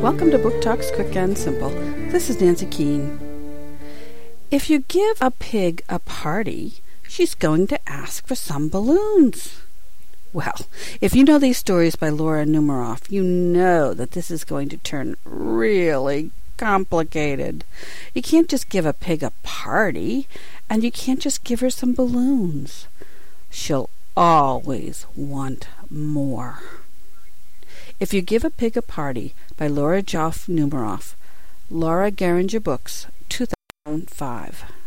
Welcome to Book Talks Quick and Simple. This is Nancy Keane. If you give a pig a party, she's going to ask for some balloons. Well, if you know these stories by Laura Numeroff, you know that this is going to turn really complicated. You can't just give a pig a party, and you can't just give her some balloons. She'll always want more. If You Give a Pig a Party by Laura Joffe Numeroff, Laura Geringer Books, 2005.